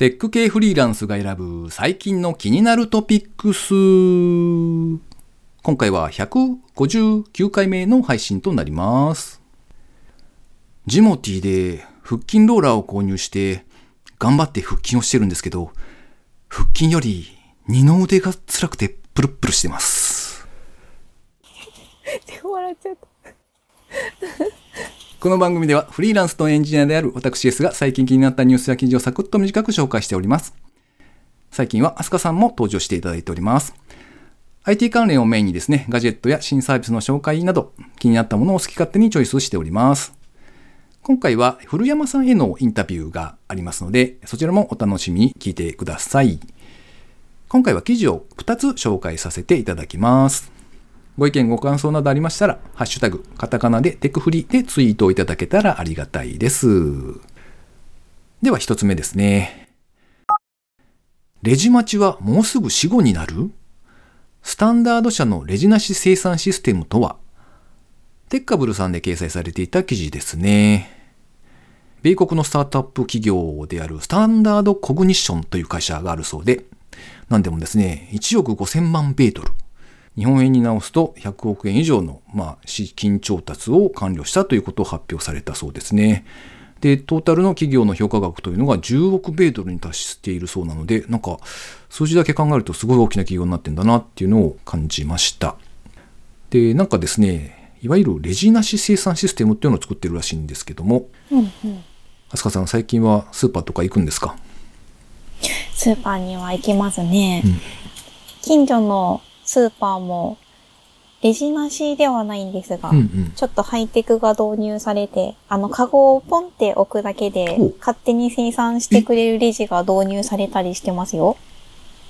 テック系フリーランスが選ぶ最近の気になるトピックス。今回は159回目の配信となります。ジモティで腹筋ローラーを購入して頑張って腹筋をしてるんですけど、腹筋より二の腕が辛くてプルプルしてます。笑っちゃった。この番組ではフリーランスとエンジニアである私ですが最近気になったニュースや記事をサクッと短く紹介しております。最近はアスカさんも登場していただいております。IT 関連をメインにですね、ガジェットや新サービスの紹介など気になったものを好き勝手にチョイスしております。今回は古山さんへのインタビューがありますので、そちらもお楽しみに聞いてください。今回は記事を2つ紹介させていただきます。ご意見ご感想などありましたら、ハッシュタグ、カタカナでテクフリでツイートをいただけたらありがたいです。では一つ目ですね。レジ待ちはもうすぐ死後になる？スタンダード社のレジなし生産システムとは？テッカブルさんで掲載されていた記事ですね。米国のスタートアップ企業であるスタンダードコグニッションという会社があるそうで、なんでもですね、1億5000万米ドル。日本円に直すと100億円以上の、まあ、資金調達を完了したということを発表されたそうですね。で、トータルの企業の評価額というのが10億米ドルに達しているそうなので、なんか数字だけ考えるとすごい大きな企業になってんだなっていうのを感じました。で、なんかですね、いわゆるレジなし生産システムっていうのを作ってるらしいんですけども、うんうん。あすかさん最近はスーパーとか行くんですか？スーパーには行きますね。うん近所のスーパーも、レジなしではないんですが、うんうん。ちょっとハイテクが導入されて、あの、カゴをポンって置くだけで勝手に生産してくれるレジが導入されたりしてますよ。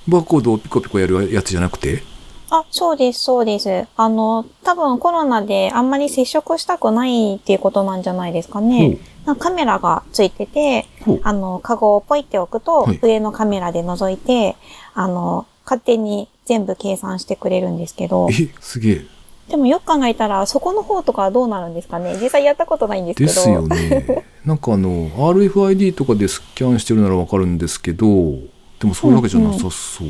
バーコードをピコピコやるやつじゃなくて？あ、そうです、そうです。あの、多分コロナであんまり接触したくないっていうことなんじゃないですかね。かカメラがついてて、あの、カゴをポイって置くと、はい上のカメラで覗いて、あの、勝手に全部計算してくれるんですけど、え、すげえ。でもよく考えたら、そこの方とかはどうなるんですかね実際やったことないんですけど。ですよね。なんかあの、RFID とかでスキャンしてるならわかるんですけど、でもそういうわけじゃなさそう、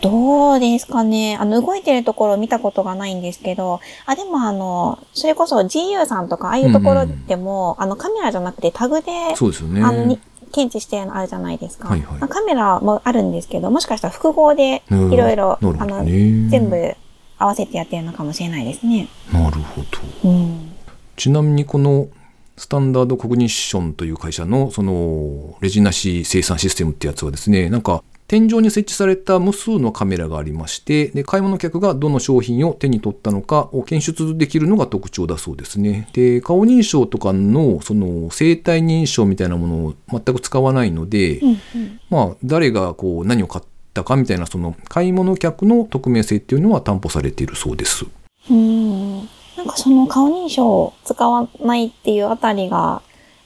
どうですかねあの、動いてるところを見たことがないんですけど、あ、でもあの、それこそ GU さんとか、ああいうところでも、あの、カメラじゃなくてタグで、そうですよね。あの、に検知してるのあるじゃないですか。はいはいカメラもあるんですけど、もしかしたら複合でうんいろいろ、あの、全部合わせてやってるのかもしれないですね。なるほど。うん。ちなみにこのスタンダードコグニッションという会社のそのレジなし生産システムってやつはですね、なんか天井に設置された無数のカメラがありまして、で、買い物客がどの商品を手に取ったのかを検出できるのが特徴だそうですね。で、顔認証とかのその生体認証みたいなものを全く使わないので、うんうん。まあ、誰がこう何を買ったかみたいなその買い物客の匿名性っていうのは担保されているそうです。うん。なんかその顔認証を使わないっていうあたりが、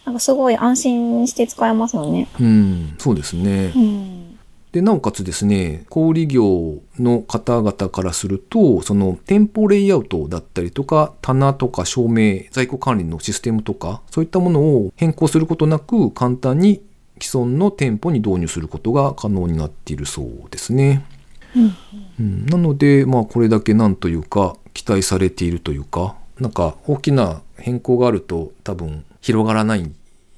なんかすごい安心して使えますよね。うん、そうですね。うん。でなおかつですね小売業の方々からするとその店舗レイアウトだったりとか棚とか照明在庫管理のシステムとかそういったものを変更することなく簡単に既存の店舗に導入することが可能になっているそうですね。うん。うん、なのでまあこれだけなんというか期待されているというかなんか大きな変更があると多分広がらないん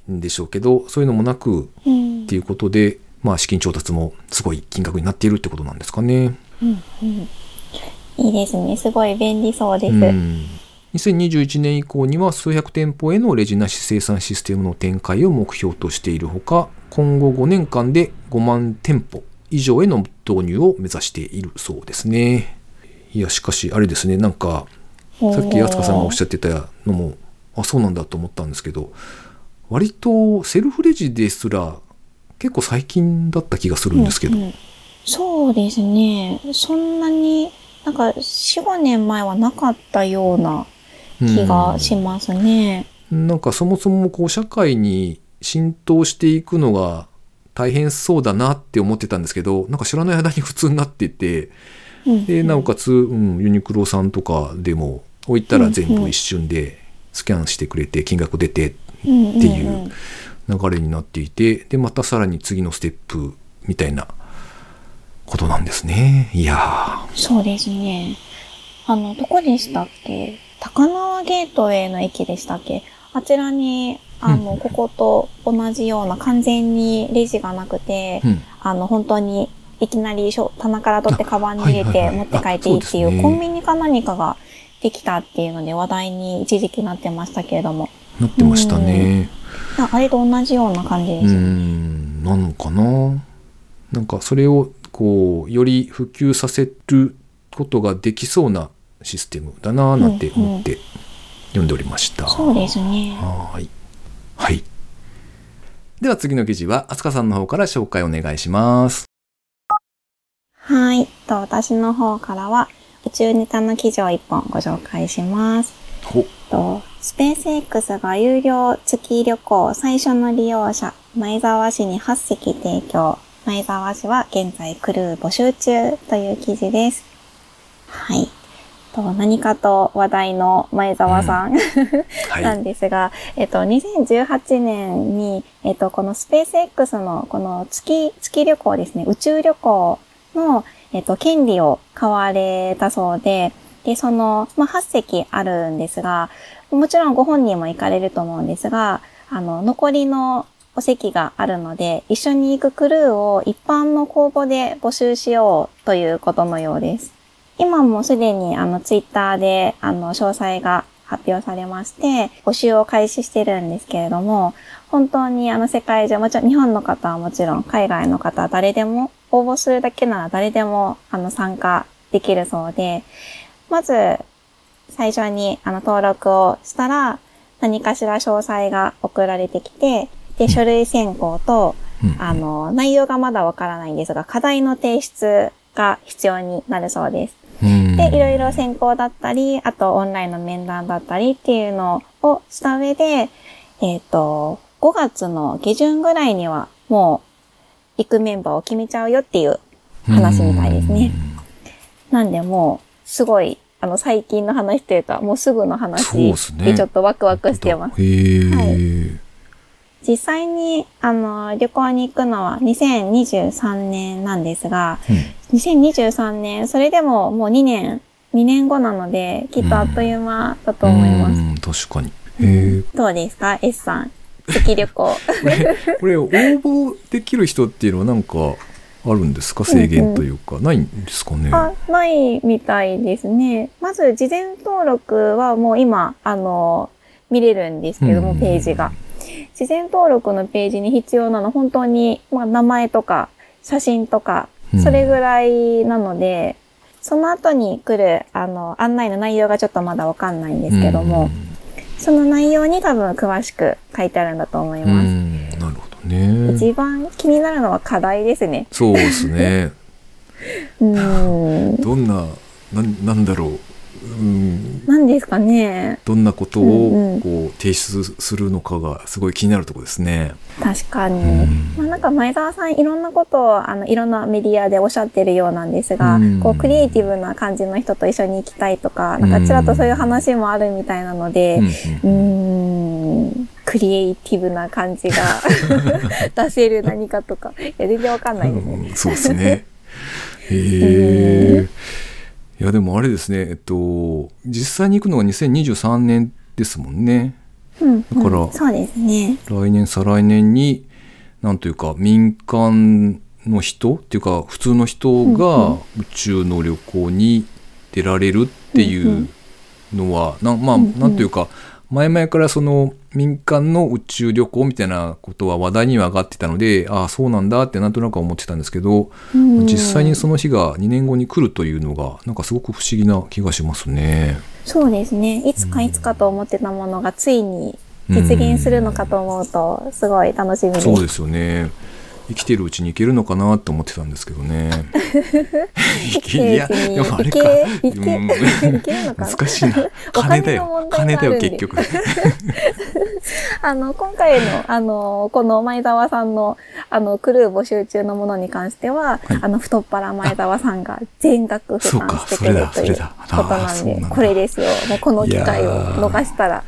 でしょうけどそういうのもなくうんっていうことで、まあ、資金調達もすごい金額になっているってことなんですかね。うんうんいいですね。すごい便利そうです。うん2021年以降には数百店舗へのレジなし生産システムの展開を目標としているほか今後5年間で5万店舗以上への導入を目指しているそうですね。いやしかしあれですねなんかさっき敦香さんがおっしゃってたのもあそうなんだと思ったんですけど割とセルフレジですら結構最近だった気がするんですけど、うんうん。そうですね。そんなに、なんか、4、5年前はなかったような気がしますね。なんかそもそもこう社会に浸透していくのが大変そうだなって思ってたんですけどなんか知らない間に普通になっててうんでなおかつ、うん、ユニクロさんとかでも置いたら全部一瞬でスキャンしてくれて金額出てってうんうんいう流れになっていて、で、またさらに次のステップみたいなことなんですね。いやー。そうですね。あの、どこでしたっけ？高輪ゲートウェイの駅でしたっけ？あちらに、あの、うんここと同じような完全にレジがなくて、うん。あの、本当にいきなり棚から取ってカバンに入れてはいはいはい持って帰っていいっていあそうですねうコンビニか何かができたっていうので話題に一時期なってましたけれども。なってましたね。ああれと同じような感じです。ん、なのかな？なんかそれをこう、より普及させることができそうなシステムだなぁなんて思って読んでおりました。そうですね。はーい。はい。では次の記事は、あすかさんの方から紹介お願いします。はい。と、私の方からは宇宙ネタの記事を一本ご紹介します。ほ、と、スペース X が有料月旅行最初の利用者、前澤氏に8席提供。前澤氏は現在クルー募集中という記事です。はい。と、何かと話題の前澤さん、はい。なんですが、えっと、2018年に、えっと、このスペース X のこの月、月旅行ですね、宇宙旅行の、えっと、権利を買われたそうで、で、その、まあ、8席あるんですが、もちろんご本人も行かれると思うんですが、あの、残りのお席があるので、一緒に行くクルーを一般の公募で募集しようということのようです。今もすでにあのツイッターであの詳細が発表されまして、募集を開始してるんですけれども、本当にあの世界中、もちろん日本の方はもちろん、海外の方は誰でも、応募するだけなら誰でもあの参加できるそうで、まず最初にあの登録をしたら、何かしら詳細が送られてきて、で、書類選考と、うんあの、内容がまだわからないんですが、課題の提出が必要になるそうです。うんで、いろいろ選考だったり、あとオンラインの面談だったりっていうのをした上で、えっ、と、5月の下旬ぐらいにはもう行くメンバーを決めちゃうよっていう話みたいですね。なんでもう、すごい、あの、最近の話というか、もうすぐの話でちょっとワクワクしてます。へえ、は実際に、あの、旅行に行くのは2023年なんですが、うん2023年、それでももう2年、2年後なので、きっとあっという間だと思います。うん確かに。どうですか ?S さん。月旅行。これ、これ応募できる人っていうのはなんかあるんですか？制限というか、ないんですかね？あ、ないみたいですね。まず、事前登録はもう今、あの、見れるんですけども、うんページが。事前登録のページに必要なの、本当に、まあ、名前とか、写真とかう、んそれぐらいなので、その後に来る、あの、案内の内容がちょっとまだわかんないんですけども、その内容に多分詳しく書いてあるんだと思いうん、うます。ね。一番気になるのは課題ですね。そうですね。うん。どんな、なんなんだろう。うん、何ですかね。どんなことをこう提出するのかがすごい気になるところですね。確かに。うんまあなんか前澤さんいろんなことをあのいろんなメディアでおっしゃってるようなんですが、うんこうクリエイティブな感じの人と一緒に行きたいとか、なんかちらっとそういう話もあるみたいなのでうん、クリエイティブな感じが 出せる何かとか、いや全然わかんないですね。うんそうですね。へえ。いやでもあれですね、えっと、実際に行くのが2023年ですもんね。うん、だからうんそうですね。来年再来年になんというか民間の人っていうか普通の人うんうが宇宙の旅行に出られるっていうのは、なまあうんうんなんというか前々からその民間の宇宙旅行みたいなことは話題には上がってたのでああそうなんだってなんとなく思ってたんですけど、うん実際にその日が2年後に来るというのがなんかすごく不思議な気がしますね。そうですね。いつかいつかと思ってたものがついに実現するのかと思うと、すごい楽しみです。そうですよね。生きてるうちに行けるのかなと思ってたんですけどね。生きてるうちにでもあれか。うん難しいな。お金だよ金だよ、結局。あの、今回の、あの、この前澤さんの、あの、クルー募集中のものに関しては、はいあの、太っ腹前澤さんが全額負担してくれるというそれだことなんでこれですよ。もうこの機会を逃したら。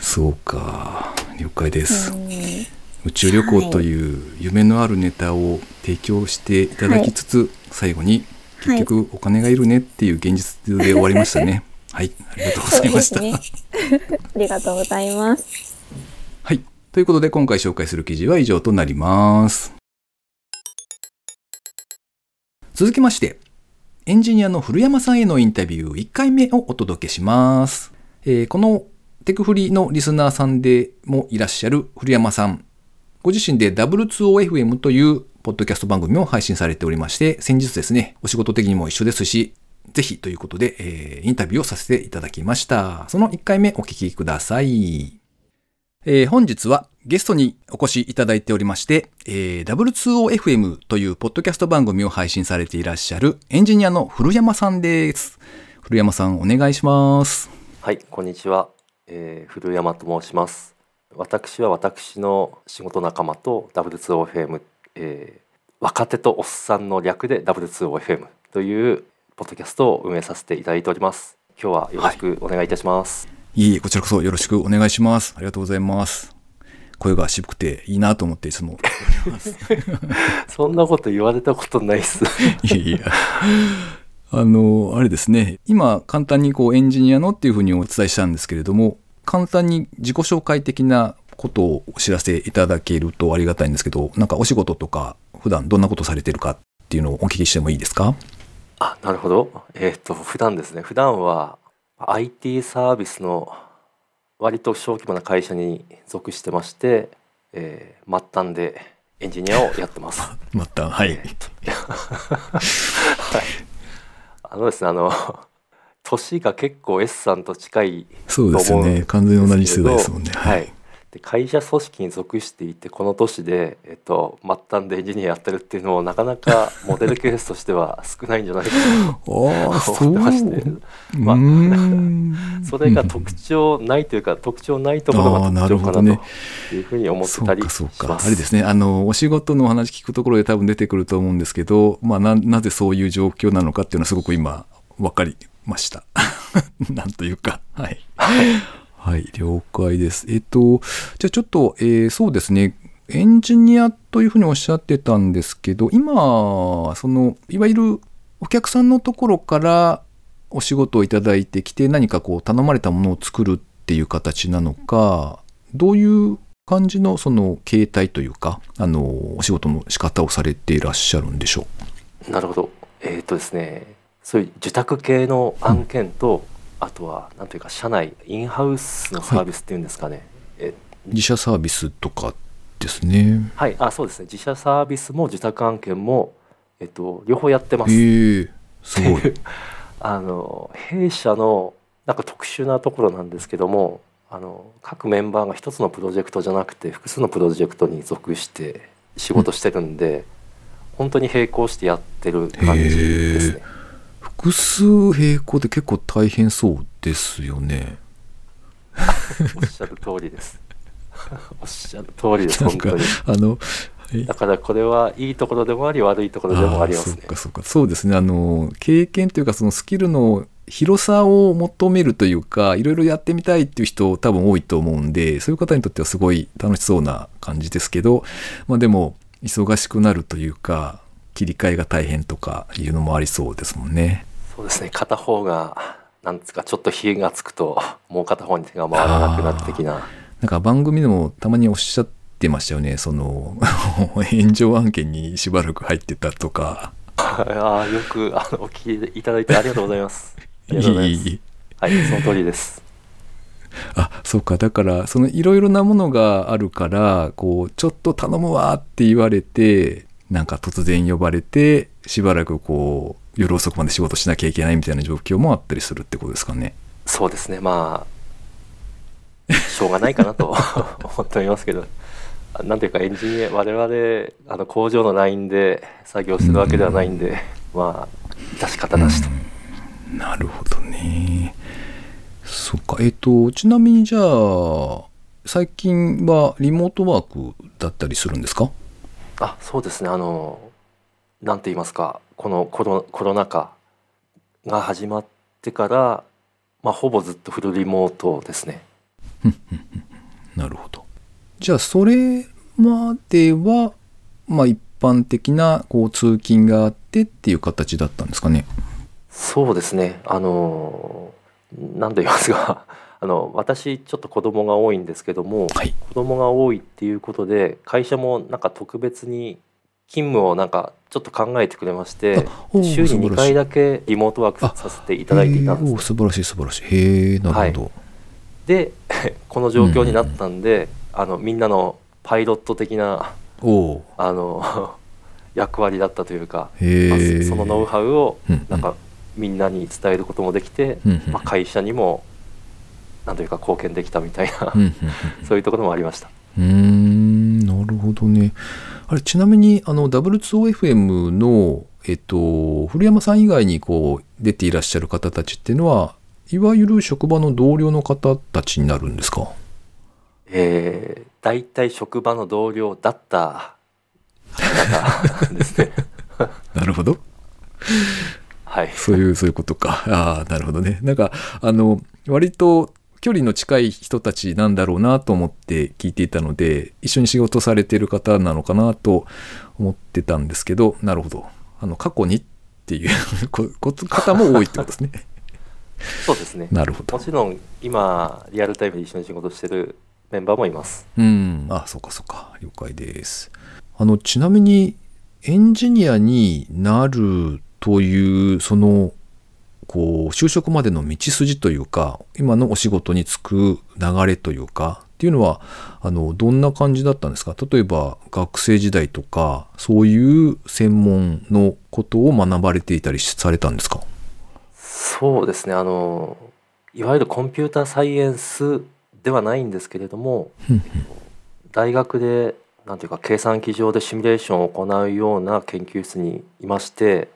そうか。了解です。うん宇宙旅行という夢のあるネタを提供していただきつつ、最後に結局お金がいるねっていう現実で終わりましたね。はい、ありがとうございました。ね ありがとうございます。はい。ということで今回紹介する記事は以上となります。続きまして、エンジニアの古山さんへのインタビュー1回目をお届けします。えーこのテクフリのリスナーさんでもいらっしゃる古山さん。ご自身で W2OFM というポッドキャスト番組を配信されておりまして、先日ですね、お仕事的にも一緒ですし、ぜひということで、えーインタビューをさせていただきました。その1回目お聞きください。えー本日はゲストにお越しいただいておりまして、えー W2OFM というポッドキャスト番組を配信されていらっしゃるエンジニアの古山さんです。古山さんお願いします。はい、こんにちは、えー古山と申します。私は私の仕事仲間と W2OFM、えー若手とおっさんの略で W2OFM というポッドキャストを運営させていただいております。今日はよろしくお願いいたします。いえいえ、こちらこそよろしくお願いします。ありがとうございます。声が渋くていいなと思っていつも。そんなこと言われたことないっす。いやいや。あの、あれですね。今、簡単にこうエンジニアのっていうふうにお伝えしたんですけれども、簡単に自己紹介的なことをお知らせいただけるとありがたいんですけど、なんかお仕事とか、普段どんなことされてるかっていうのをお聞きしてもいいですか？あ、なるほど。えっ、と普段ですね。普段は IT サービスの割と小規模な会社に属してまして、えー末端でエンジニアをやってます。また、はい。はい。あのですね、あの、年が結構 S さんと近いそうですよね。と思うんですけど完全に同じ世代ですもんね。はい。で会社組織に属していてこの年で、えっと、末端でエンジニアやってるっていうのもなかなか モデルケースとしては少ないんじゃないか。と思ってまして まあそれが特徴ないというか特徴ないところが特徴かなねというふうに思ってたりしかそうか。あれですねあのお仕事のお話聞くところで多分出てくると思うんですけど、まあ、ななぜそういう状況なのかっていうのはすごく今分かりました。なんというか。はい。はい。了解です。えっとじゃあちょっと、えーそうですね。エンジニアというふうにおっしゃってたんですけど今そのいわゆるお客さんのところからお仕事をいただいてきて何かこう頼まれたものを作るっていう形なのかどういう感じのその形態というかあのお仕事の仕方をされていらっしゃるんでしょなるほど。えっ、とですね、そういう受託系の案件と、あとはなんというか社内インハウスのサービスっていうんですかね。えう自社サービスとかですねはい、あ、そうですね。自社サービスも受託案件もえっと両方やってます。へえすごいあの弊社のなんか特殊なところなんですけども、あの各メンバーが一つのプロジェクトじゃなくて複数のプロジェクトに属して仕事してるんで、本当に並行してやってる感じですね。複数並行で結構大変そうですよねおっしゃる通りです。おっしゃる通りです本当に。あのえだからこれはいいところでもあり悪いところでもありますねそう。かそうかそうですねあの経験というかそのスキルの広さを求めるというかいろいろやってみたいっていう人多分多いと思うんでそういう方にとってはすごい楽しそうな感じですけど、まあ、でも忙しくなるというか切り替えが大変とかいうのもありそうですもんね。ですね。片方がなんですかちょっと火がつくともう片方に手が回らなくなる的な。なんか番組でもたまにおっしゃってましたよねその 炎上案件にしばらく入ってたとか。ああよくあのお聞きいただいてありがとうございます。ありがとうございます。いいはい、その通りです。あそうかだからそのいろいろなものがあるからこうちょっと頼むわって言われてなんか突然呼ばれてしばらくこう夜遅くまで仕事しなきゃいけないみたいな状況もあったりするってことですかね。そうですね。まあしょうがないかなと 思っておりますけど。なんていうかエンジニア我々あの工場のラインで作業するわけではないんで、まあ致し方なしと。なるほどね。そっかえっ、とちなみにじゃあ最近はリモートワークだったりするんですか？あそうですねあのなんて言いますかこのコロコロナ禍が始まってから、まあ、ほぼずっとフルリモートですね なるほど。じゃあそれまでは、まあ一般的なこう通勤があってっていう形だったんですかね？そうですねあの何と言いますか あの私ちょっと子供が多いんですけども、はい。子供が多いっていうことで会社もなんか特別に勤務をなんかちょっと考えてくれまして週に2素晴らしい回だけリモートワークさせていただいていたんです素晴らしい素晴らしい。へえ、なるほど。で この状況になったんで、あのみんなのパイロット的なあの 役割だったというか、ー。まあ。そのノウハウをうんうんなんかみんなに伝えることもできて、うんうんまあ、会社にもなんというか貢献できたみたいな、うんうんうん そういうところもありました。うーん、なるほどね。あれ、ちなみに、あの、W2OFM の、えっと、古山さん以外にこう、出ていらっしゃる方たちっていうのは、いわゆる職場の同僚の方たちになるんですか？えー、大体職場の同僚だった方々ですね。なるほど。はい。そういう、そういうことか。ああ、なるほどね。なんか、あの、割と距離の近い人たちなんだろうなと思って聞いていたので、一緒に仕事されている方なのかなと思ってたんですけど、なるほど。あの、過去にっていう ここ方も多いってことですね。そうですね。なるほども。ちろん今リアルタイムで一緒に仕事してるメンバーもいます。うん。あ、そうかそうか。了解です。あの、ちなみに、エンジニアになるという、その、こう、就職までの道筋というか、今のお仕事に就く流れというか、っていうのは、あの、どんな感じだったんですか？例えば、学生時代とか、そういう専門のことを学ばれていたりされたんですか？そうですね。あのいわゆるコンピューターサイエンスではないんですけれども、大学でなんていうか計算機上でシミュレーションを行うような研究室にいまして、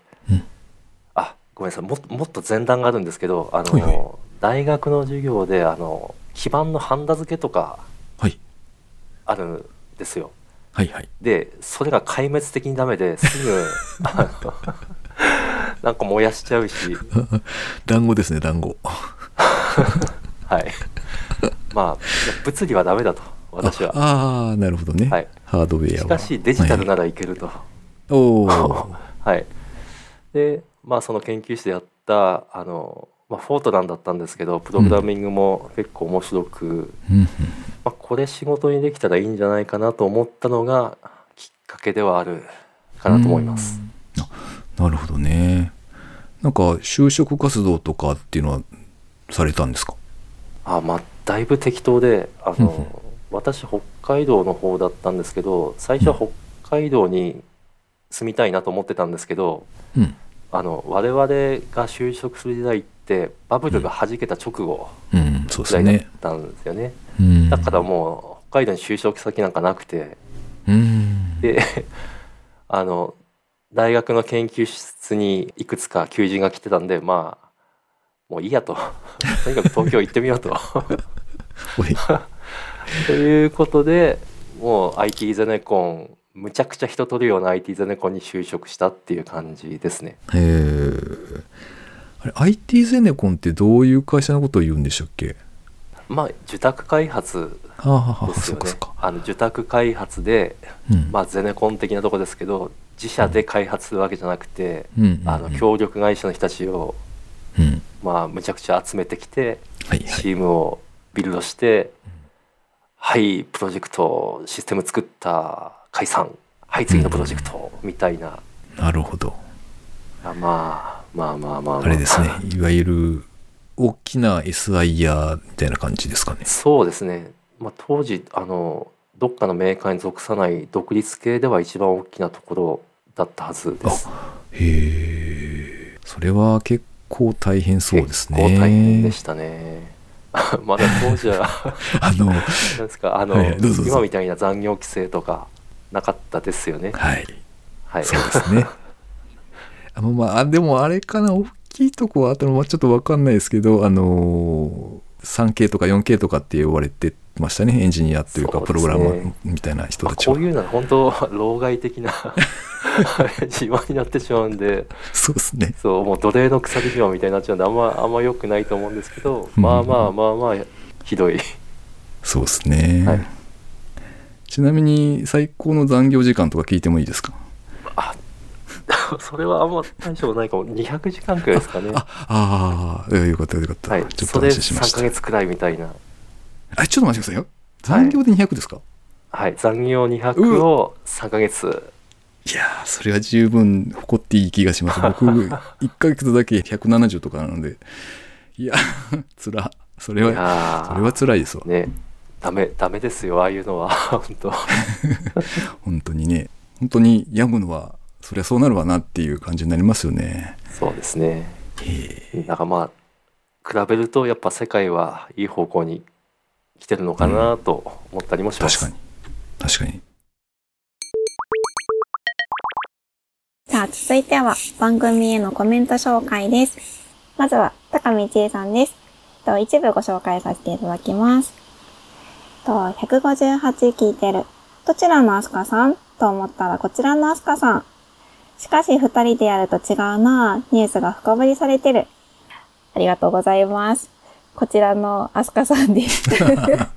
ごめんなさいもっともっと前段があるんですけどあの、はいはい大学の授業であの基板のハンダ付けとかはい。あるんですよ。はいはい。でそれが壊滅的にダメですぐ なんか燃やしちゃうし、団子ですね、団子。はい、まあ物理はダメだと私は。ああー、なるほどね。はいハードウェアは。しかしデジタルならいけると。おお。はい、でまあその研究室でやったあの、まあ、フォートランだったんですけどプログラミングも結構面白く、うん。うん。まあ、これ仕事にできたらいいんじゃないかなと思ったのがきっかけではあるかなと思います。うん。あなるほどね。なんか就職活動とかっていうのはされたんですか？あまあだいぶ適当であうん。うん。の私北海道の方だったんですけど最初は北海道に住みたいなと思ってたんですけどうん。あの我々が就職する時代ってバブルが弾けた直後うん、そうですぐらいだっね。たんですよね。うん。だからもう北海道に就職先なんかなくてうん。で あの大学の研究室にいくつか求人が来てたんでまあもういいやと とにかく東京行ってみようと。ということでもう IT ゼネコンむちゃくちゃ人取るような IT ゼネコンに就職したっていう感じですね。えー、あれ IT ゼネコンってどういう会社のことを言うんでしたっけ？まあ受託開発ですよね。あの受託開発で、うん。まあ、ゼネコン的なとこですけど自社で開発するわけじゃなくて、あの協力会社の人たちを、うん。まあ、むちゃくちゃ集めてきてはいはい。チームをビルドして、はいプロジェクトシステム作った解散はい次のプロジェクトみたいな、なるほど。あまあまあまあまあ、まあ、あれですね。いわゆる大きな SIR みたいな感じですかね。そうですね、まあ、当時あのどっかのメーカーに属さない独立系では一番大きなところだったはずです。へえ。それは結構大変そうですね。結構大変でしたね。まだ当時は あの、なんですかあの、今みたいな残業規制とかなかったですよね。はい。はい。そうですね。あの、まあ、あでもあれかな、大きいとこはあったのはちょっとわかんないですけど、あのー、3K とか 4K とかって呼ばれてましたね、エンジニアというか、プログラマーみたいな人まあたちは。こういうのは本当老害的な 自慢になってしまうんでそうですね。そうもう奴隷の鎖島みたいになっちゃうんであんまあんま良くないと思うんですけど、うんまあまあまあまあひどいそうですね。はいちなみに最高の残業時間とか聞いてもいいですか？それはあんま大丈夫ないかも200時間くらいですかねあああ、よかったよかった。はいちょっとそれ安心しまし3ヶた。月くらいみたいなあ、ちょっと待ってくださいよ。残業で200ですか、はい残業200を3ヶ月いやー、それは十分誇っていい気がします。僕、1ヶ月だけ170とかなので。いや、つら。それいは、やそれは辛いですわ。ねダメダメですよああいうのは 本当 本当にね。本当に病むのは、そりゃそうなるわなっていう感じになりますよね。そうですねへだからまあ比べるとやっぱ世界はいい方向に来てるのかなと思ったりもします、確かに。確かに。じゃあ続いては番組へのコメント紹介です。まずは高見千恵さんです。と一部ご紹介させていただきます。と158聞いてる。どちらのアスカさんと思ったらこちらのアスカさん。しかし二人でやると違うなニュースが深掘りされてる。ありがとうございます。こちらのアスカさんです。はい。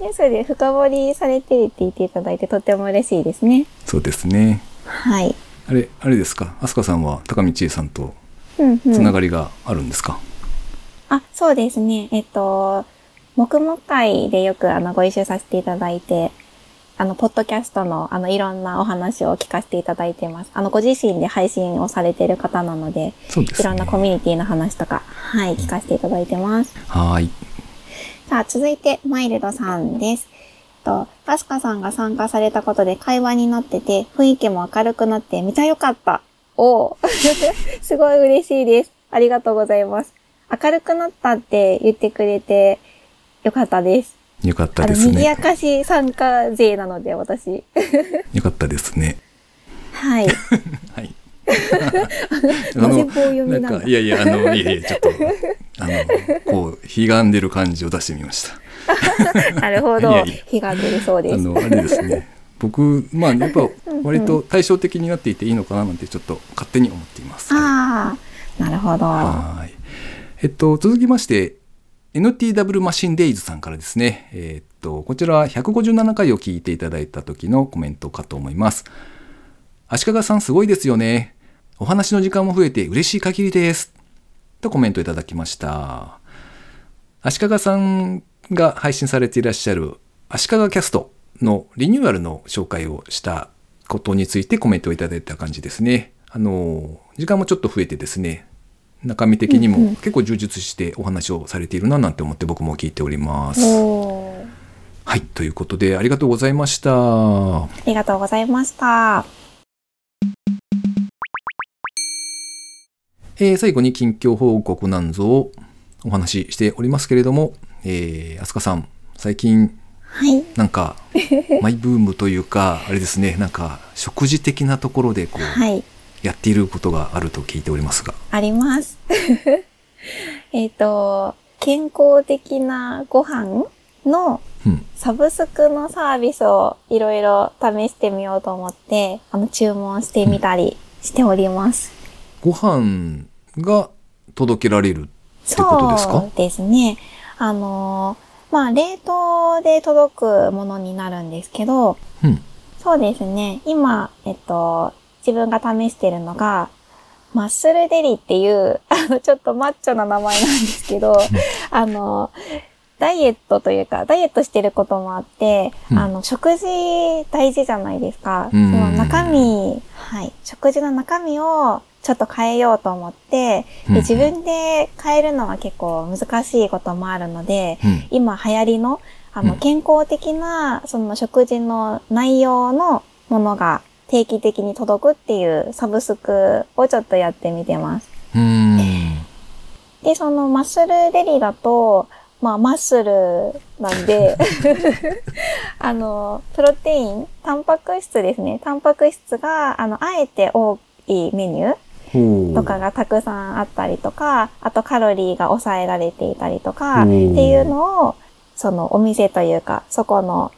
ニュースで深掘りされてるって言っていただいてとても嬉しいですね。そうですね。はい。あれ、あれですか？飛鳥さんは高道恵さんとうんうんつながりがあるんですか、あ、そうですね。えっと、黙々会でよくあのご一緒させていただいて、あの、ポッドキャストのあの、いろんなお話を聞かせていただいてます。あの、ご自身で配信をされている方なので、そうですね。いろんなコミュニティの話とか、はい、聞かせていただいてます。はーい。さあ、続いて、マイルドさんです。と、アスカさんが参加されたことで会話になってて、雰囲気も明るくなってめちゃ良かった。おー すごい嬉しいです。ありがとうございます。明るくなったって言ってくれてよかったです。よかったあの、ですね賑や。かし参加勢なので、私。よかったですね。はい。はい。なぜ棒読みなんか、いやいや、あの、いやいや、ちょっと、あの、こう、ひがんでる感じを出してみました。なるほどいやいや。火が出るそうです。あの、あれですね。僕、まあ、やっぱ、割と対照的になっていていいのかななんて、ちょっと勝手に思っています。はいああ、なるほど。はい。えっと、続きまして、NTW マシンデイズさんからですね。えっと、こちら157回を聞いていただいた時のコメントかと思います。足利さんすごいですよね。お話の時間も増えて嬉しい限りです。とコメントいただきました。足利さんが配信されていらっしゃる足利キャストのリニューアルの紹介をしたことについてコメントをいただいた感じですね。あの、時間もちょっと増えてですね、中身的にも結構充実してお話をされているななんて思って僕も聞いております。はい、ということでありがとうございました。ありがとうございました。えー最後に近況報告なんぞをお話ししておりますけれども、えー、飛鳥さん、最近はい。なんかマイブームというか、あれですね、なんか食事的なところでこう、はい。やっていることがあると聞いておりますが。あります。えっと、健康的なご飯のうん。サブスクのサービスをいろいろ試してみようと思って、あの、注文してみたりしております。ご飯が届けられるってことですか？そうですね。あのー、まあ、冷凍で届くものになるんですけど、うん。そうですね。今、えっと、自分が試してるのが、マッスルデリっていう、あの、ちょっとマッチョな名前なんですけど、あの、ダイエットというか、ダイエットしてることもあって、うんあの、食事大事じゃないですか。うんその中身、はい。食事の中身をちょっと変えようと思って、うんで自分で変えるのは結構難しいこともあるので、うん。今流行りの、あの、うん健康的な、その食事の内容のものが定期的に届くっていうサブスクをちょっとやってみてます。で、そのマッスルデリだと、まあ、マッスルなんで、あの、プロテイン、タンパク質ですね。タンパク質が、あの、あえて多いメニューとかがたくさんあったりとか、あとカロリーが抑えられていたりとか、おってーいうのを、そのお店というか、そこの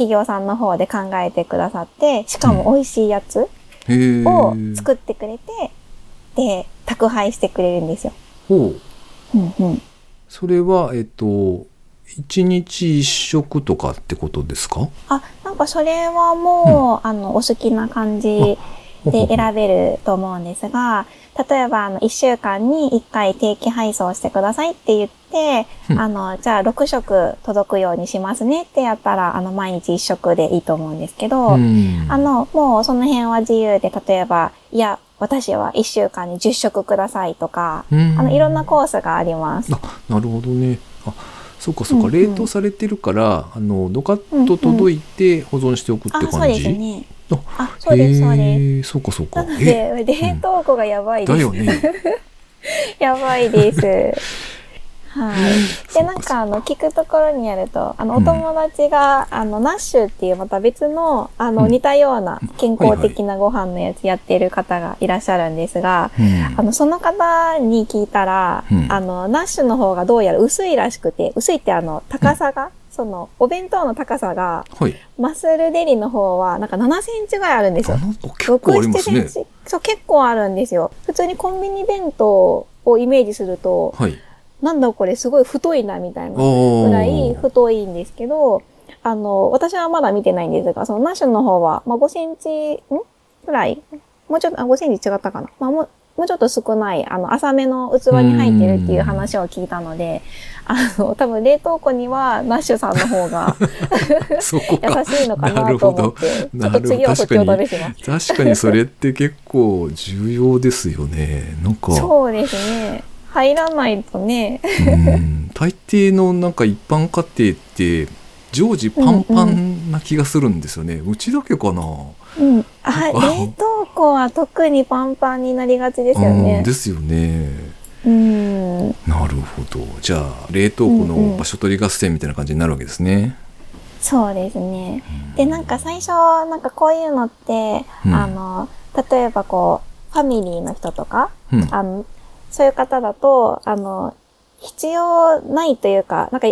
企業さんの方で考えてくださって、しかも美味しいやつを作ってくれて、で、宅配してくれるんですよ。ほう。うんうん。それは、えっと、1日1食とかってことですか？あ、なんかそれはもう、あの、お好きな感じで選べると思うんですが、例えば、あの、1週間に1回定期配送してくださいって言って、うん。あの、じゃあ6食届くようにしますねってやったら、あの、毎日1食でいいと思うんですけど、うん。あの、もうその辺は自由で、例えば、いや、私は1週間に10食くださいとか、うん。あの、いろんなコースがあります。あなるほどね。あそうかそうか、うんうん。冷凍されてるからあのドカッと届いて保存しておくってあ、感じ、そうですね。ああ、そうです、そうです。そうかそうか。なのえで、冷凍庫がやばいです。だよね。やばいです。はい。で、なんか、あの、聞くところによると、あの、うん。お友達が、あの、ナッシュっていうまた別の、あの、うん。似たような健康的なご飯のやつやってる方がいらっしゃるんですが、うん。あの、その方に聞いたら、うん。あの、ナッシュの方がどうやら薄いらしくて、薄いってあの、高さが、その、お弁当の高さが、はいマッスルデリの方は、なんか7センチぐらいあるんですよ結構あります6、7ねセンチ。そう、結構あるんですよ。普通にコンビニ弁当をイメージすると、はいなんだこれすごい太いなみたいなぐらい太いんですけど、あの、私はまだ見てないんですが、そのナッシュの方は、まあ、5センチ、んくらい？もうちょっと、あ、5センチ違ったかな？まあ、もう、もうちょっと少ない、あの、浅めの器に入ってるっていう話を聞いたので、あの、多分冷凍庫にはナッシュさんの方が 優しいのかななと思って、ちょなるほどっと次はそっちを試します。確かにそれって結構重要ですよねなんかそうですね。入らないとね。うん大抵のなんか一般家庭って常時パンパンな気がするんですよね、うちだけかなうん。あ、あ冷凍庫は特にパンパンになりがちですようんねで。すよねうん。なるほど。じゃあ冷凍庫の場所取り合戦みたいな感じになるわけですね、そうですね。で、なんか最初、なんかこういうのって、うん。あの、例えばこう、ファミリーの人とか、うん。あの、そういう方だと、あの、必要ないというか、なんか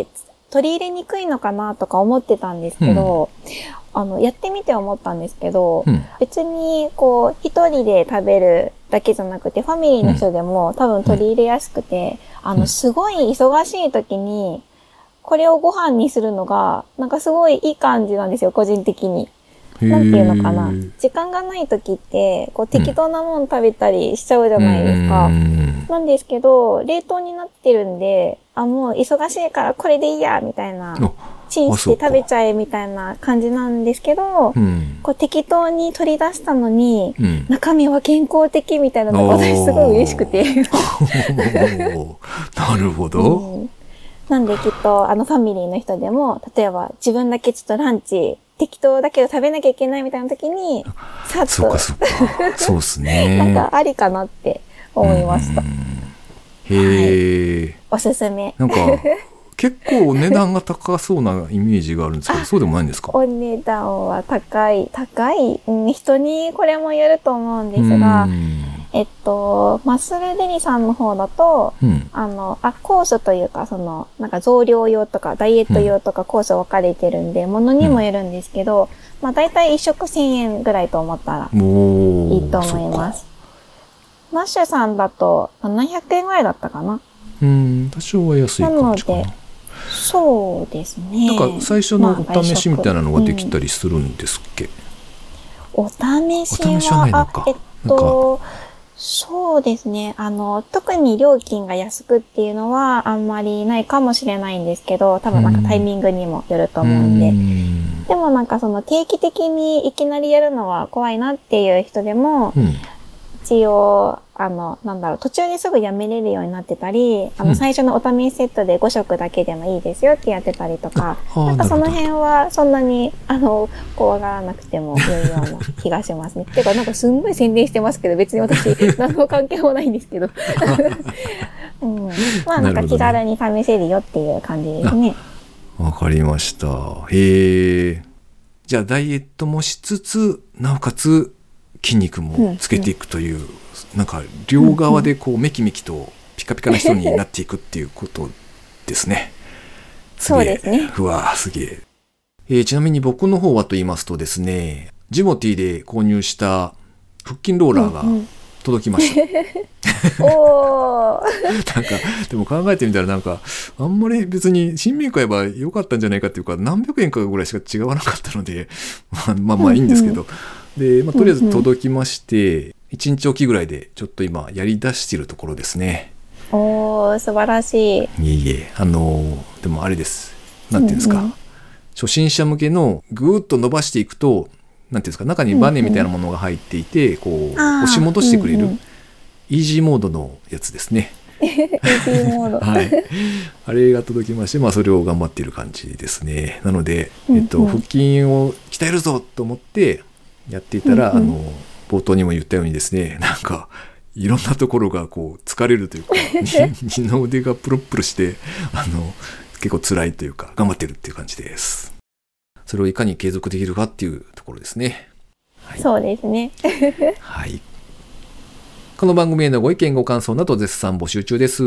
取り入れにくいのかなとか思ってたんですけど、あの、やってみて思ったんですけど、うん別に、こう、一人で食べるだけじゃなくて、ファミリーの人でも多分取り入れやすくて、あの、うんすごい忙しい時に、これをご飯にするのが、なんかすごいいい感じなんですよ、個人的に。なんていうのかな。時間がない時って、こう適当なもの食べたりしちゃうじゃないですか。うんなんですけど、冷凍になってるんで、あ、もう忙しいからこれでいいや、みたいな。あチンして食べちゃえみたいな感じなんですけど、うん。こう適当に取り出したのに、うん。中身は健康的みたいなのが私すごい嬉しくて。なるほど、うん。なんできっと、あのファミリーの人でも、例えば自分だけちょっとランチ、適当だけど食べなきゃいけないみたいな時に、さっとそうか、そうか。そうですね。なんかありかなって思いました。うん。へえ、おすすめ。なんか結構値段が高そうなイメージがあるんですけどそうでもないんですか？お値段は高い、高い、うん人にこれもよると思うんですがう、ん。えっと、マッスルデリさんの方だと、うん。あの、あ、コースというか、その、なんか増量用とか、ダイエット用とかコース分かれてるんで、ものにもよるんですけど、まあ大体一食1000円ぐらいと思ったらもういいと思います。マッシュさんだと700円ぐらいだったかな？うん多少は安い感じかな。なのでそうですね。なんか最初のお試しみたいなのができたり。りするんですっけ、うんお試しは、えっと、そうですね。あの、特に料金が安くっていうのはあんまりないかもしれないんですけど、多分なんかタイミングにもよると思うんで。んでもなんかその定期的にいきなりやるのは怖いなっていう人でも、うん一応、あの、なんだろう、途中ですぐやめれるようになってたり、あの、うん最初のお試しセットで5食だけでもいいですよってやってたりとか、ああなんかその辺はそんなに、あの、怖がらなくても良いような気がしますね。てか、なんかすんごい宣伝してますけど、別に私、何の関係もないんですけど。うん、まあ、なんか気軽に試せるよっていう感じですね。わかりました。へえ。じゃあダイエットもしつつ、なおかつ筋肉もつけていくという、なんか両側でこうメキメキとピカピカな人になっていくっていうことですね。すげえそうですねうわすげええーちなみに僕の方はと言いますとですね、ジモティーで購入した腹筋ローラーがうんうん届きました。おー。なんか、でも考えてみたらなんか、あんまり別に新品買えば良かったんじゃないかっていうか、何百円かぐらいしか違わなかったので、まあまあまあいいんですけど。で、まあ、とりあえず届きまして、1日おきぐらいでちょっと今やり出してるところですね。おー、素晴らしい。いえいえ、あのーでもあれです。なんていうんですか。うんうん初心者向けのぐーっと伸ばしていくと、なんていうんですか、中にバネみたいなものが入っていて、こう、あー押し戻してくれる、うんうんイージーモードのやつですね。イージーモード。はい。あれが届きまして、まあそれを頑張っている感じですね。なので、えっと、うんうん腹筋を鍛えるぞと思ってやっていたら、うんうんあの、冒頭にも言ったようにですね、なんか、いろんなところがこう疲れるというか、二の腕がプルップルして、あの、結構辛いというか、頑張ってるっていう感じです。それをいかに継続できるかっていうところですね。はい。そうですね。はい。この番組へのご意見ご感想など絶賛募集中です。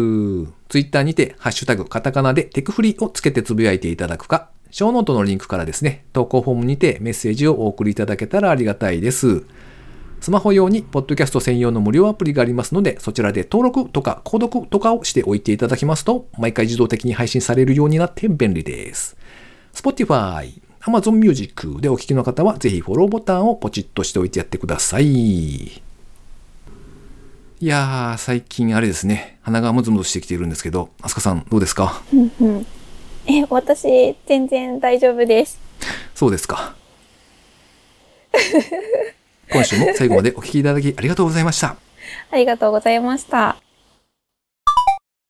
ツイッターにて、ハッシュタグ、カタカナでテクフリをつけてつぶやいていただくか、ショーノートのリンクからですね、投稿フォームにてメッセージをお送りいただけたらありがたいです。スマホ用に、ポッドキャスト専用の無料アプリがありますので、そちらで登録とか購読とかをしておいていただきますと、毎回自動的に配信されるようになって便利です。Spotify、Amazon Music でお聞きの方は、ぜひフォローボタンをポチッとしておいてやってください。いやー、最近あれですね、鼻がムズムズしてきているんですけど、アスカさんどうですか？うんうん。え、私、全然大丈夫です。そうですか。今週も最後までお聞きいただきありがとうございました。ありがとうございました。